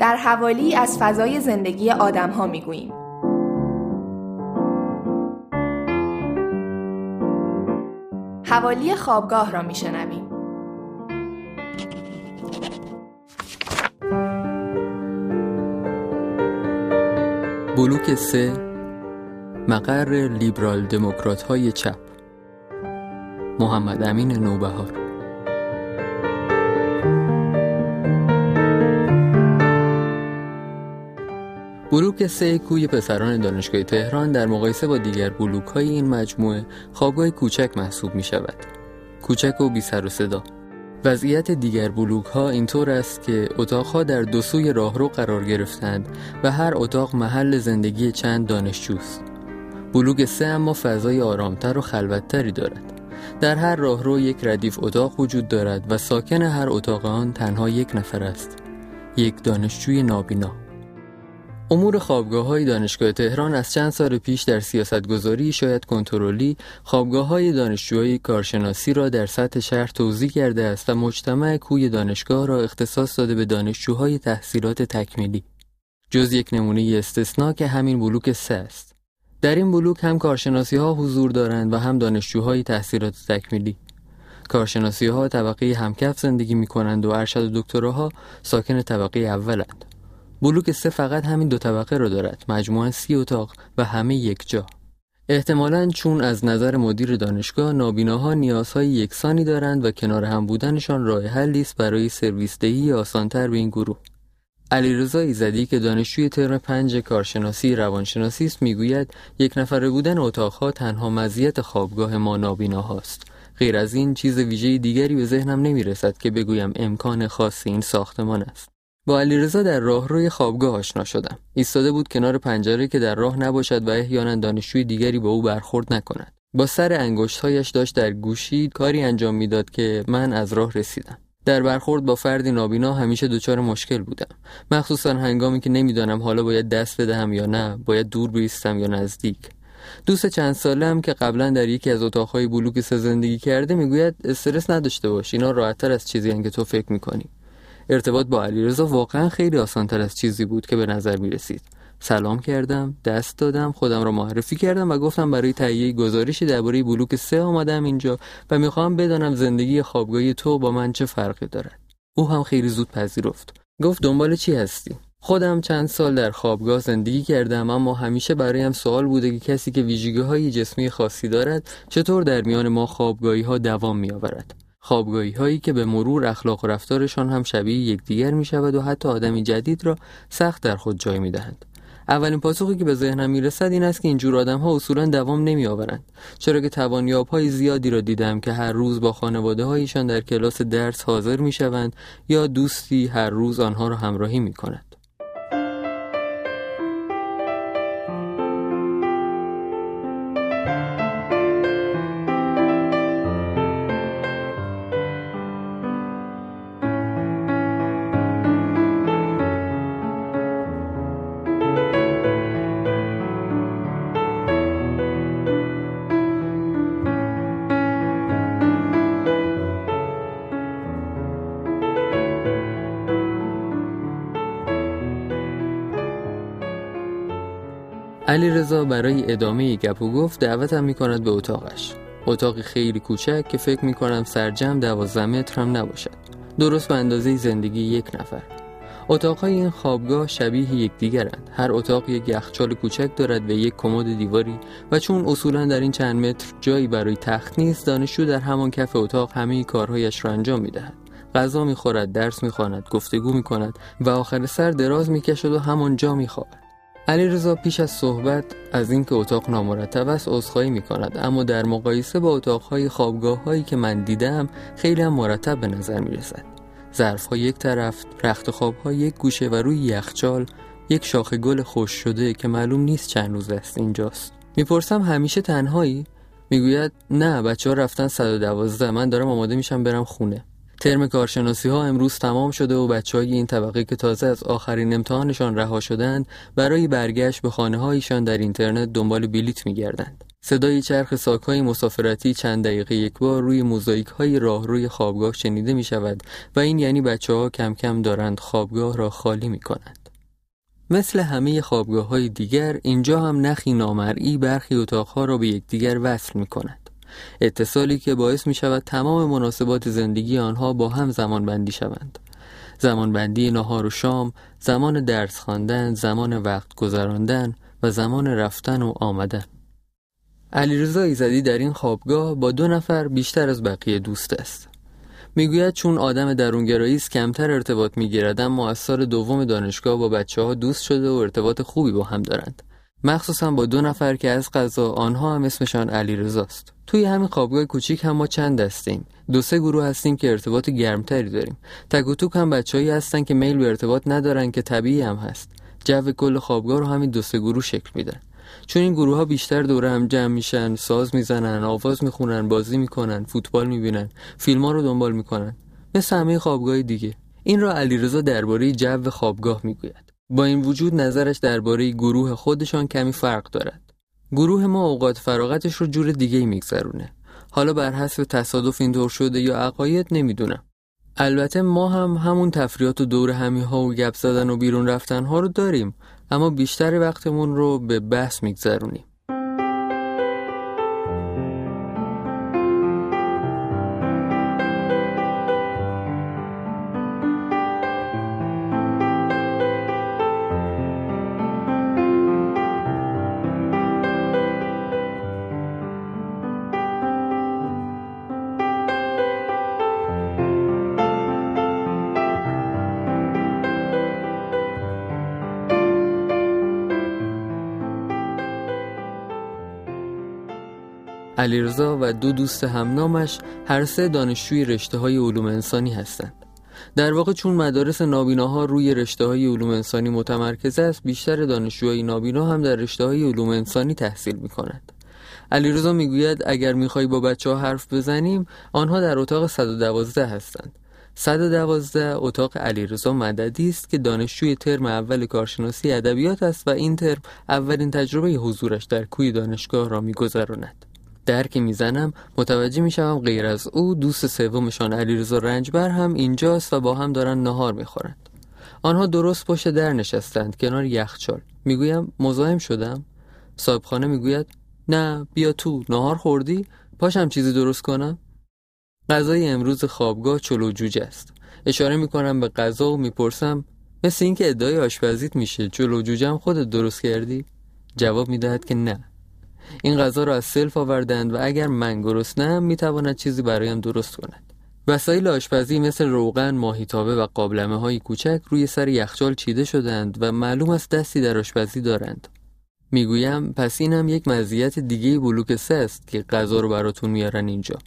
در حوالی از فضای زندگی آدم ها می گوییم. حوالی خوابگاه را می شنویم. بلوک سه مقر لیبرال دموکرات های چپ محمد امین نوبهار بلوک سه کوی پسران دانشگاه تهران در مقایسه با دیگر بلوک های این مجموعه خوابگاه کوچک محسوب می شود. کوچک و بی سر و صدا. وضعیت دیگر بلوک ها اینطور است که اتاق ها در دو سوی راهرو قرار گرفتند و هر اتاق محل زندگی چند دانشجوست. بلوک سه اما فضای آرامتر و خلوتتری دارد. در هر راهرو یک ردیف اتاق وجود دارد و ساکن هر اتاق آن تنها یک نفر است. یک دانشجوی نابینا. امور خوابگاه های دانشگاه تهران از چند سال پیش در سیاست گذاری شاید کنترلی خوابگاه های دانشجوهای کارشناسی را در سطح شهر توضیح کرده است و مجتمع کوی دانشگاه را اختصاص داده به دانشجوهای تحصیلات تکمیلی. جز یک نمونه استثنا که همین بلوک سه است. در این بلوک هم کارشناسی ها حضور دارند و هم دانشجوهای تحصیلات تکمیلی. کارشناسی ها طبقه همکف زندگی می کنند و ارشد و دکتراها ساکن طبقه اولند. بلوک سه فقط همین دو طبقه رو دارد مجموعا سی اتاق و همه یک جا. احتمالا چون از نظر مدیر دانشگاه نابیناها نیازهای یکسانی دارند و کنار هم بودنشان راه حلی است برای سرویس دهی آسانتر به این گروه. علیرضا ایزدی که دانشجوی ترم پنج کارشناسی روانشناسی است می‌گوید یک نفره بودن اتاقها تنها مزیت خوابگاه ما نابیناهاست غیر از این چیز ویژه دیگری به ذهنم نمی‌رسد که بگویم امکان خاص این ساختمان است. با علیرضا در راهروی خوابگاه آشنا شدم. ایستاده بود کنار پنجره که در راه نباشد و احیانا دانشجوی دیگری با او برخورد نکند. با سر انگشتهایش داشت در گوشی کاری انجام می‌داد که من از راه رسیدم. در برخورد با فردی نابینا همیشه دچار مشکل بودم. مخصوصا هنگامی که نمی‌دانم حالا باید دست بدهم یا نه باید دور بیستم یا نزدیک. دوست چند ساله هم که قبلا در یکی از اتاقهای بلوک سه زندگی کرده می‌گوید استرس نداشته باش اینا راحتتر از چیزی که تو فکر می‌کنی. ارتباط با علیرضا واقعا خیلی آسانتر از چیزی بود که به نظر می رسید. سلام کردم، دست دادم، خودم را معرفی کردم و گفتم برای تهیه گزارشی درباره بلوک سه آمدم اینجا و می‌خواهم بدانم زندگی خوابگاهی تو با من چه فرقی دارد. او هم خیلی زود پذیرفت. گفت دنبال چی هستی؟ خودم چند سال در خوابگاه زندگی کردم اما همیشه برایم سوال بوده که کسی که ویژگی های جسمی خاصی دارد چطور در میان ما خوابگاهی ها دوام می آورد. خوابگاهی هایی که به مرور اخلاق و رفتارشان هم شبیه یکدیگر می شود و حتی آدمی جدید را سخت در خود جای می دهند. اولین پاسخی که به ذهنم می‌رسد این است که اینجور آدم ها اصولا دوام نمی آورند چرا که توانیاب های زیادی را دیدم که هر روز با خانواده هایشان در کلاس درس حاضر می شوند یا دوستی هر روز آنها را همراهی می کند علی رضا برای ادامه گپ و گفت دعوتم می کند به اتاقش. اتاقی خیلی کوچک که فکر می کنم سرجم دوازده متر هم نباشد. درست به اندازه زندگی یک نفر. اتاقهای این خوابگاه شبیه یکدیگرند. هر اتاق یک یخچال کوچک دارد و یک کمد دیواری و چون اصولا در این چند متر جایی برای تخت نیست دانشجو در همان کف اتاق همه کارهایش را انجام می‌دهد. غذا می‌خورد درس می‌خواند گفتگو می‌کند و آخر سر دراز می‌کشد و همان جا می‌خواهد علیرضا پیش از صحبت از اینکه اتاق نامرتب است عذرخواهی می کند اما در مقایسه با اتاقهای خوابگاه هایی که من دیدم خیلی هم مرتب به نظر می رسد ظرف ها یک طرف رخت خواب ها یک گوشه و روی یخچال یک شاخه گل خوش شده که معلوم نیست چند روز است اینجاست. می‌پرسم همیشه تنهایی؟ می‌گوید نه بچه ها رفتن 112 من دارم آماده میشم برم خونه. ترم کارشناسی ها امروز تمام شده و بچه های این طبقه که تازه از آخرین امتحانشان رها شدند برای برگشت به خانه هایشان در اینترنت دنبال بلیت می گردند. صدای چرخ ساکهای مسافرتی چند دقیقه یک بار روی موزاییک های روی خوابگاه شنیده می شود و این یعنی بچه ها کم کم دارند خوابگاه را خالی می کنند. مثل همه خوابگاه های دیگر اینجا هم نخی نامرئی برخی اتاقها را به یکدیگر وصل می کند. اتصالی که باعث می شود تمام مناسبات زندگی آنها با هم زمان بندی شوند. زمان بندی نهار و شام، زمان درس خواندن، زمان وقت گذراندن و زمان رفتن و آمدن. علیرضا ایزدی در این خوابگاه با دو نفر بیشتر از بقیه دوست است. می‌گوید چون آدم درونگرایی است کمتر ارتباط می‌گیرد اما از سال دوم دانشگاه با بچه ها دوست شده و ارتباط خوبی با هم دارند. مخصوصا با دو نفر که از قضا آنها هم اسمشان علیرضاست. توی همین خوابگاه کوچیک هم ما چند هستیم. دو سه گروه هستیم که ارتباط گرمتری داریم. تک و توک هم بچههایی هستن که میل به ارتباط ندارن که طبیعی هم هست. جو کل خوابگاه رو همین دو سه گروه شکل میدن. چون این گروه ها بیشتر دور هم جمع میشن ساز می‌زنن آواز می‌خونن بازی می‌کنن فوتبال می‌بینن فیلم ها رو دنبال می‌کنن مثل همه خوابگاه دیگه این را علیرضا درباره جو خوابگاه می‌گوید با این وجود نظرش درباره گروه خودشان کمی فرق دارد. گروه ما اوقات فراغتش رو جور دیگه میگذرونه. حالا بر حسب تصادف اینطور شده یا عقاید نمی‌دونم. البته ما هم همون تفریات و دور همی ها و گپ زدن و بیرون رفتن ها رو داریم اما بیشتر وقتمون رو به بحث میگذرونیم. علیرضا و دو دوست همنامش هر سه دانشجوی رشته های علوم انسانی هستند. در واقع چون مدارس نابیناها روی رشته های علوم انسانی متمرکز است بیشتر دانشجوهای نابینا هم در رشته های علوم انسانی تحصیل می کنند. علیرضا می‌گوید اگر می‌خوای با بچه ها حرف بزنیم آنها در اتاق 112 هستند 112 اتاق علیرضا مددی است که دانشجوی ترم اول کارشناسی ادبیات است و این ترم اولین تجربه حضورش در کوی دانشگاه را میگذراند در که می‌زنم متوجه میشم غیر از او دوست سومشان علیرضا رنجبر هم اینجاست و با هم دارن نهار می‌خورند. آنها درست پشت در نشستند کنار یخچال. می‌گویم مزاحم شدم؟ صاحبخانه می‌گوید نه بیا تو نهار خوردی؟ پاشم چیزی درست کنم؟ غذای امروز خوابگاه چلو جوجه است. اشاره می‌کنم به غذا و می‌پرسم مثل اینکه ادعای آشپزیت میشه چلو جوجه خودت درست کردی؟ جواب می‌دهد که نه. این غذا را از سلف آوردند و اگر من گرسنه‌ام می‌تواند چیزی برایم درست کند وسایل آشپزی مثل روغن، ماهیتابه و قابلمه های کوچک روی سر یخچال چیده شدند و معلوم است دستی در آشپزی دارند. می‌گویم پس این هم یک مزیت دیگه بلوک سه است که غذا رو براتون میارن اینجا.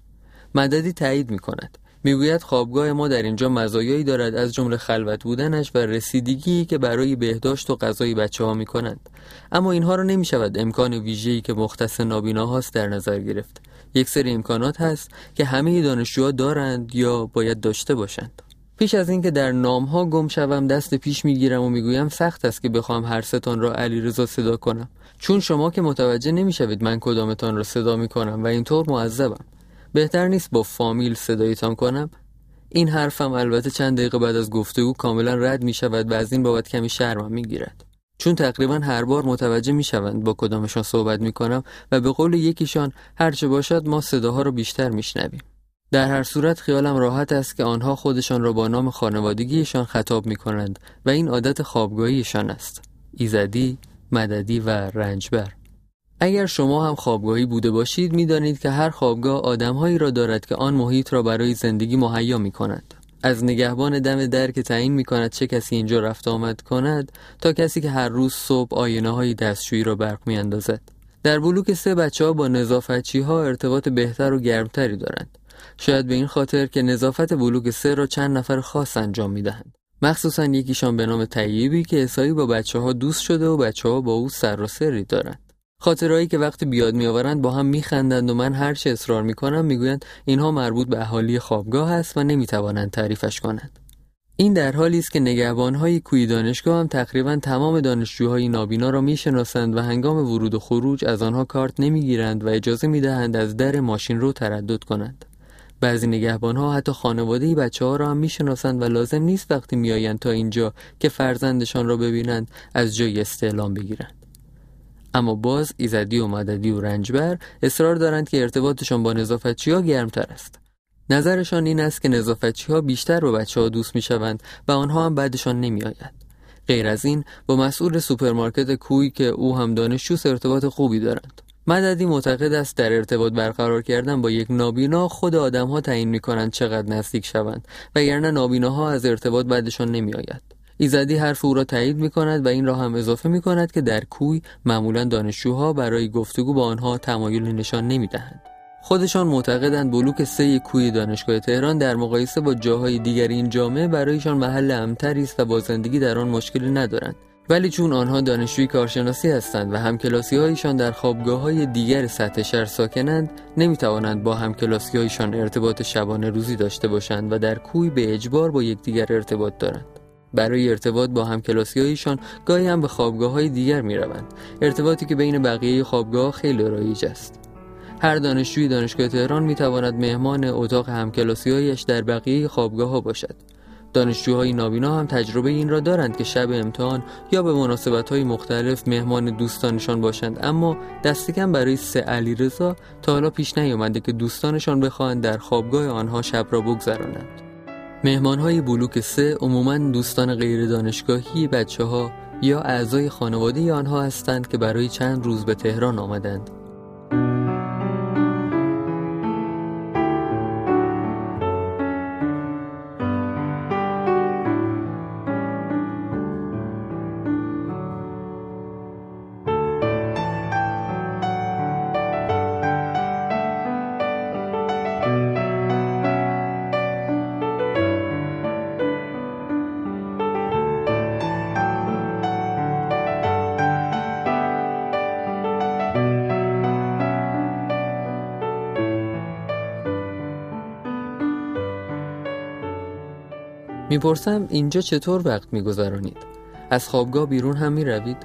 مددی تایید می‌کند. می‌گوید خوابگاه ما در اینجا مزایایی دارد از جمله خلوت بودنش و رسیدگی که برای بهداشت و غذای بچه ها می کنند. اما اینها را نمی شود امکان ویژه‌ای که مختص نابیناهاست در نظر گرفت. یک سری امکانات هست که همه دانشجوها دارند یا باید داشته باشند. پیش از اینکه در نام ها گم شوم دست پیش می‌گیرم و می‌گویم سخت است که بخوام هر ستان را علیرضا صدا کنم چون شما که متوجه نمی‌شوید من کدامتان را صدا می‌کنم و اینطور معذبم بهتر نیست با فامیل صدایتان کنم این حرفم البته چند دقیقه بعد از گفتگو کاملا رد می شود و از این بابت کمی شرمم می گیرد. چون تقریبا هر بار متوجه می شوند با کدامشان صحبت می کنم و به قول یکیشان هرچه باشد ما صداها رو بیشتر می شنویم. در هر صورت خیالم راحت است که آنها خودشان را با نام خانوادگیشان خطاب می کنند و این عادت خوابگاهیشان است. ایزدی، مددی و رنجبر. اگر شما هم خوابگاهی بوده باشید می‌دانید که هر خوابگاه آدمهایی را دارد که آن محیط را برای زندگی مهیا می کند. از نگهبان دم در که تعیین می کند چه کسی اینجا رفت آمد کند تا کسی که هر روز صبح آینه های دستشویی را برق می اندازد. در بلوک سه بچه ها با نظافتچی ها ارتباط بهتر و گرمتری دارند. شاید به این خاطر که نظافت بلوک سه را چند نفر خاص انجام می دهند. مخصوصا یکیشان به نام طیبی که احسایی با بچه ها دوست شده و بچه ها با او سر و سری دارند. خاطرهایی که وقتی بیاد میآورند با هم میخندند و من هر چه اصرار می‌کنم می‌گویند اینها مربوط به اهالی خوابگاه است و نمی‌توانند تعریفش کنند این در حالی است که نگهبانهای کوی دانشگاه هم تقریبا تمام دانشجوهای نابینا را می‌شناسند و هنگام ورود و خروج از آنها کارت نمی‌گیرند و اجازه می‌دهند از در ماشین رو تردد کنند. بعضی نگهبانها حتی خانواده بچه ها را هم می‌شناسند و لازم نیست وقتی میآیند تا اینجا که فرزندشان را ببینند از جای استعلام بگیرند. اما باز ایزدی و مددی و رنجبر اصرار دارند که ارتباطشان با نظافتچی ها گرمتر است. نظرشان این است که نظافتچی ها بیشتر با بچه ها دوست می شوند و آنها هم بعدشان نمی آید. غیر از این با مسئول سوپرمارکت کوی که او هم دانشجو ارتباط خوبی دارند. مددی معتقد است در ارتباط برقرار کردن با یک نابینا خود آدم ها تعیین می کنند چقدر نزدیک شوند وگرنه نابیناها از ارتباط بعدشان نمی آید. ایزدی حرف او را تایید می کند و این را هم اضافه می کند که در کوی معمولا دانشجوها برای گفتگو با آنها تمایلی نشان نمی دهند. خودشان معتقدند بلوک سه کوی دانشگاه تهران در مقایسه با جاهای دیگر این جامعه برایشان محل امتری است و با زندگی در آن مشکلی ندارند ولی چون آنها دانشجوی کارشناسی هستند و همکلاسی هایشان در خوابگاه های دیگر سطح شهر ساکنند نمی توانند با همکلاسی هایشان ارتباط شبانه روزی داشته باشند و در کوی به اجبار با یکدیگر ارتباط دارند برای ارتباط با همکلاسی هایشان گاهی هم به خوابگاه های دیگر می روند ارتباطی که بین بقیه خوابگاه خیلی رایج است هر دانشجوی دانشگاه تهران می تواند مهمان اتاق همکلاسیهایش در بقیه خوابگاه ها باشد. دانشجوهای نابینا هم تجربه این را دارند که شب امتحان یا به مناسبت های مختلف مهمان دوستانشان باشند اما دست کم برای سه علی رضا تا حالا پیش نیامده که دوستانشان بخواهند در خوابگاه آنها شب را بگذرانند. مهمان های بلوک سه عموما دوستان غیر دانشگاهی بچه ها یا اعضای خانواده آنها هستند که برای چند روز به تهران آمدند. می‌پرسم اینجا چطور وقت میگذرانید؟ از خوابگاه بیرون هم می‌روید؟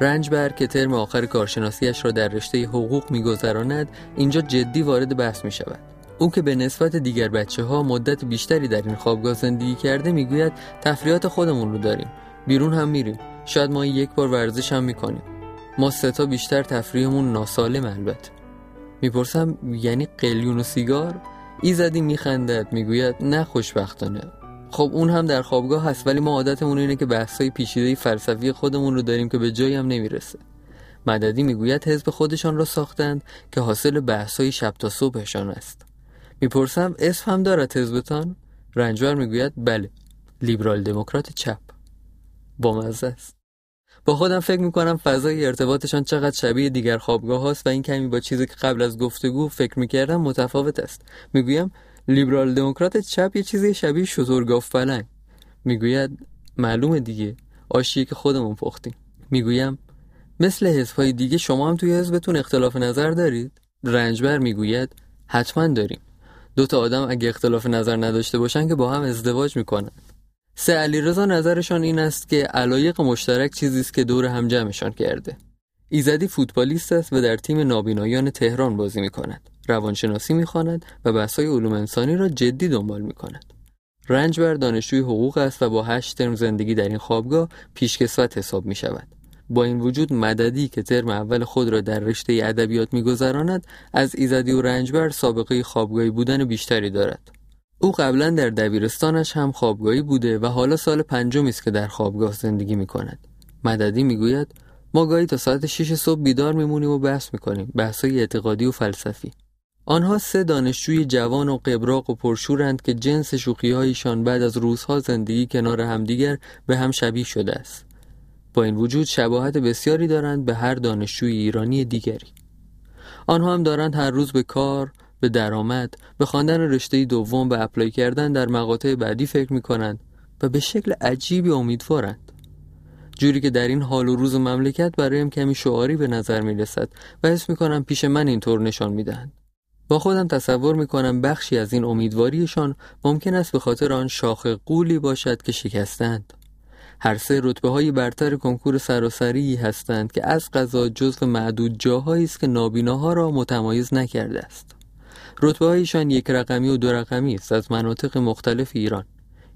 رنجبر که ترم آخر کارشناسیش را در رشته حقوق میگذراند اینجا جدی وارد بحث می شود او که به نسبت دیگر بچه ها مدت بیشتری در این خوابگاه زندگی کرده می‌گوید تفریات خودمون رو داریم. بیرون هم میریم. شاید ما یک بار ورزش هم می‌کنیم. ما ستا بیشتر تفریحمون ناسالم البته. می‌پرسم یعنی قلیون و سیگار؟ ایزدی میخندد می‌گوید نه خوشبختانه. خب اون هم در خوابگاه هست ولی ما عادتمون اینه که بحثای پیچیده فلسفی خودمون رو داریم که به جایی هم نمی‌رسه. مددی می‌گوید حزب خودشان را ساختند که حاصل بحثای شب تا صبحشان است. می‌پرسم اسم هم دارد حزبتان؟ رنجبر می‌گوید بله لیبرال دموکرات چپ. با مزه است. با خودم فکر می‌کنم فضای ارتباطشان چقدر شبیه دیگر خوابگاه هاست و این کمی با چیزی که قبل از گفتگو فکر می‌کردم متفاوت است. می‌گویم لیبرال دموکرات چپ یه چیزی شبیه شترگاف فلنگ می‌گوید معلومه دیگه. آشیه که خودمون پختیم. می‌گویم مثل حزبهای دیگه شما هم توی حزبتون اختلاف نظر دارید؟ رنجبر می‌گوید حتما داریم. دو تا آدم اگه اختلاف نظر نداشته باشن که با هم ازدواج می‌کنن. سه علیرضا نظرشان این است که علایق مشترک چیزی است که دور هم جمعشان کرده. ایزدی فوتبالیست است و در تیم نابینایان تهران بازی می‌کند روانشناسی می‌خواند و بحث‌های علوم انسانی را جدی دنبال می‌کند. رنجبر دانشجوی حقوق است و با هشت ترم زندگی در این خوابگاه پیشکسوت حساب می شود. با این وجود مددی که ترم اول خود را در رشته ادبیات میگذراند از ایزدی و رنجبر سابقه خوابگاهی بودن بیشتری دارد. او قبلا در دبیرستانش هم خوابگاهی بوده و حالا سال پنجمی است که در خوابگاه زندگی می کند. مددی می‌گوید ما گاهی تا ساعت 6 صبح بیدار میمونیم و بحث می‌کنیم بحثای اعتقادی و فلسفی آنها سه دانشجوی جوان و قبراق و پرشورند که جنس شوخیهایشان بعد از روزها زندگی کنار همدیگر به هم شبیه شده است. با این وجود شباهت بسیاری دارند به هر دانشجوی ایرانی دیگری. آنها هم دارند هر روز به کار، به درآمد، به خواندن رشته دوم به اپلای کردن در مقاطع بعدی فکر می کنند و به شکل عجیبی امیدوارند. جوری که در این حال و روز مملکت برایم کمی شعاری به نظر می رسد و حس می کنم پیش من اینطور نشان می دهند. با خودم تصور می‌کنم بخشی از این امیدواریشان ممکن است به خاطر آن شاخ قولی باشد که شکستند. هر سه رتبه های برتر کنکور سراسری هستند که از قضا جزو معدود جاهایی است که نابیناها را متمایز نکرده است. رتبه هایشان یک رقمی و دو رقمی است از مناطق مختلف ایران.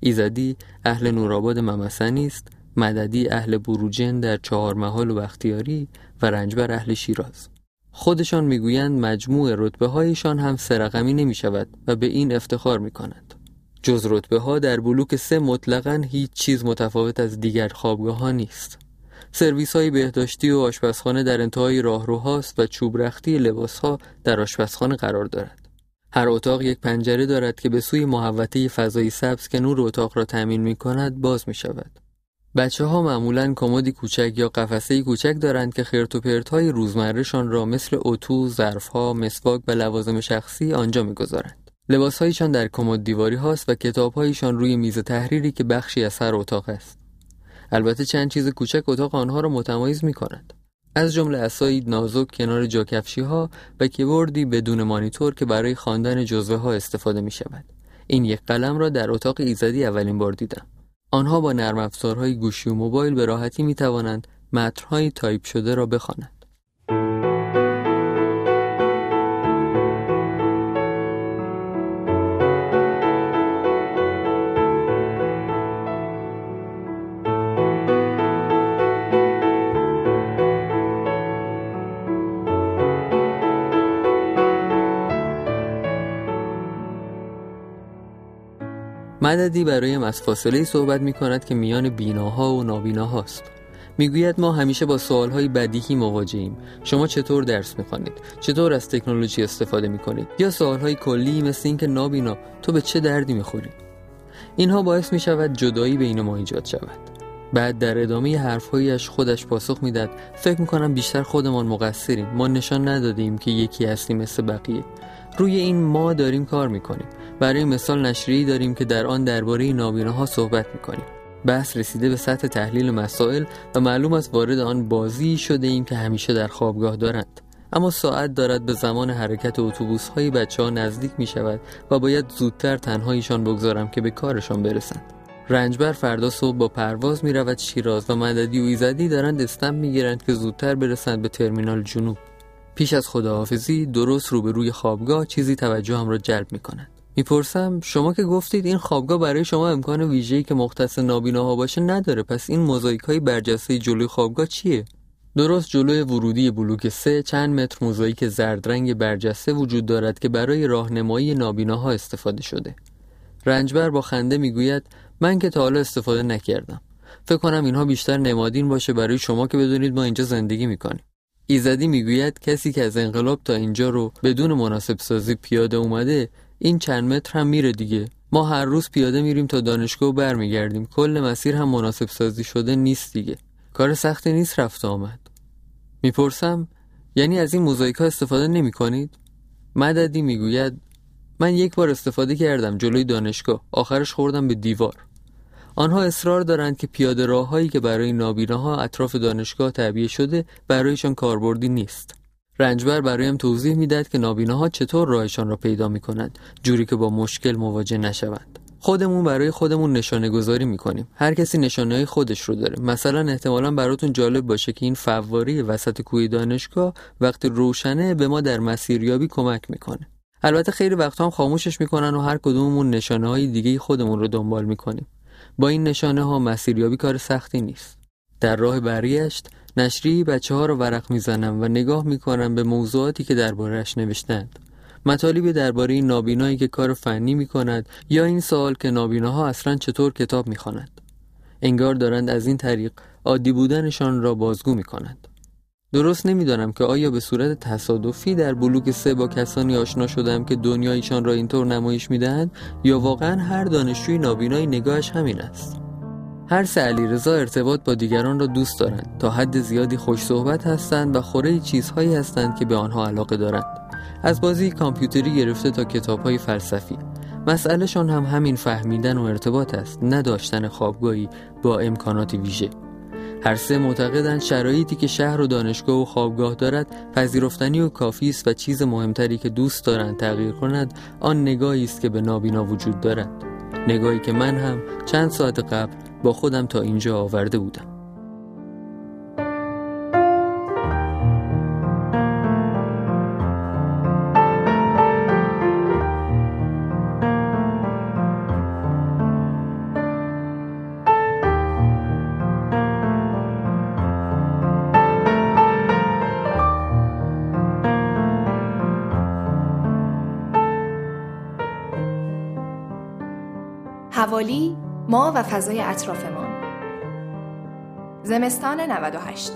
ایزدی اهل نورآباد ممسنی است مددی اهل بروجن در چهار محال و بختیاری و رنجبر اهل شیراز خودشان می‌گویند مجموع رتبه هایشان هم سرقمی نمی شود و به این افتخار می کند. جز رتبه ها در بلوک سه مطلقا هیچ چیز متفاوت از دیگر خوابگاه ها نیست. سرویس های بهداشتی و آشپزخانه در انتهای راهروهاست و چوب رختی لباس ها در آشپزخانه قرار دارد. هر اتاق یک پنجره دارد که به سوی محوطه فضایی سبز که نور اتاق را تامین می کند باز می شود. بچه ها معمولا کمدی کوچک یا قفسه کوچک دارند که خرت و پرت های روزمرهشان را مثل اتو، ظرفها، مسواک و لوازم شخصی آنجا می‌گذارند. لباسهایشان در کمد دیواری هاست و کتابهایشان روی میز تحریری که بخشی از هر اتاق است. البته چند چیز کوچک اتاق آنها را متمایز می کند. از جمله اسایی نازک کنار جاکفشی ها و کیبوردی بدون مانیتور که برای خواندن جزوه ها استفاده می شود. این یک قلم را در اتاق ایزدی اولین بار دیدم. آنها با نرم افزارهای گوشی و موبایل به راحتی می توانند متنهای تایپ شده را بخوانند. مددی برایم از فاصله صحبت می کند که میان بیناها و نابیناهاست. می‌گوید ما همیشه با سوالهای بدیهی مواجهیم شما چطور درس می‌خوانید؟ چطور از تکنولوژی استفاده می‌کنید؟ یا سوالهای کلی مثل اینکه نابینا تو به چه دردی می‌خوری؟ اینها باعث می‌شود جدایی بین ما ایجاد شود. بعد در ادامه حرفهایش خودش پاسخ می‌داد فکر می‌کنم بیشتر خودمان مقصریم ما نشان ندادیم که یکی هستیم مثل بقیه. روی این ما داریم کار می‌کنیم. برای مثال نشریه‌ای داریم که در آن درباره ها صحبت می‌کنیم. بحث رسیده به سطح تحلیل مسائل و معلوم است وارد آن بازی شده ایم که همیشه در خوابگاه دارند. اما ساعت دارد به زمان حرکت اتوبوس های بچه ها نزدیک می شود و باید زودتر تنهایشان بگذارم که به کارشان برسند. رنجبر فردا صبح با پرواز می رود شیراز و مددی و ایزدی دارند استم می گیرند که زودتر برسند به ترمینال جنوب. پیش از خداحافظی درست روبروی خوابگاه چیزی توجهم را جلب می کند می‌پرسم شما که گفتید این خوابگاه برای شما امکان ویژه‌ای که مختص نابیناها باشه نداره پس این موزاییک های برجسته جلوی خوابگاه چیه؟ درست جلوی ورودی بلوک سه چند متر موزاییک زرد رنگ برجسته وجود دارد که برای راهنمایی نابیناها استفاده شده. رنجبر با خنده می‌گوید من که تا حالا استفاده نکردم. فکر کنم اینها بیشتر نمادین باشه برای شما که بدونید ما اینجا زندگی می‌کنیم. ایزدی می‌گوید کسی که از انقلاب تا اینجا رو بدون مناسب سازی پیاده اومده این چند متر هم میره دیگه. ما هر روز پیاده میریم تا دانشگاه و برمیگردیم. کل مسیر هم مناسب سازی شده نیست دیگه. کار سختی نیست رفت آمد. می‌پرسم یعنی از این موزاییک استفاده نمی کنید؟ مددی می‌گوید من یک بار استفاده کردم جلوی دانشگاه. آخرش خوردم به دیوار. آنها اصرار دارند که پیاده راههایی که برای نابیناها اطراف دانشگاه تعبیه شده برایشان کاربردی نیست. رنجبر برایم توضیح می‌داد که نابیناها چطور راهشان را پیدا می کنند جوری که با مشکل مواجه نشوند. خودمون برای خودمون نشانه گذاری می‌کنیم. هر کسی نشانه های خودش رو داره. مثلا احتمالا براتون جالب باشه که این فواری وسط کوی دانشگاه وقتی روشنه به ما در مسیریابی کمک می‌کنه. البته خیلی وقت هم خاموشش می‌کنن و هر کدوممون نشانه های دیگه خودمون رو دنبال می‌کنیم. با این نشانه ها مسیریابی کار سختی نیست. در راه برگشت نشری بچه ها رو ورق می‌زنم و نگاه می‌کنم به موضوعاتی که دربارهش نوشتند. مطالبی درباره این نابینایی که کار فنی می‌کند یا این سوال که نابیناها اصلا چطور کتاب می‌خوانند. انگار دارند از این طریق عادی بودنشان را بازگو می‌کنند. درست نمی‌دانم که آیا به صورت تصادفی در بلوک سه با کسانی آشنا شدم که دنیایشان را اینطور نمایش می‌دهند یا واقعا هر دانشجوی نابینایی نگاهش همین است؟ هر سه علیرضا ارتباط با دیگران را دوست دارند تا حد زیادی خوش صحبت هستند و خوره چیزهایی هستند که به آنها علاقه دارند. از بازی کامپیوتری گرفته تا کتابهای فلسفی. مسئلهشان هم همین فهمیدن و ارتباط است نداشتن خوابگاهی با امکانات ویژه. هر سه معتقدند شرایطی که شهر و دانشگاه و خوابگاه دارد پذیرفتنی و کافی است و چیز مهمتری که دوست دارند تغییر کند آن نگاهی است که به نابینا وجود دارد. نگاهی که من هم چند ساعت قبل با خودم تا اینجا آورده بودم. حوالی ما و فضای اطرافمان. زمستان 98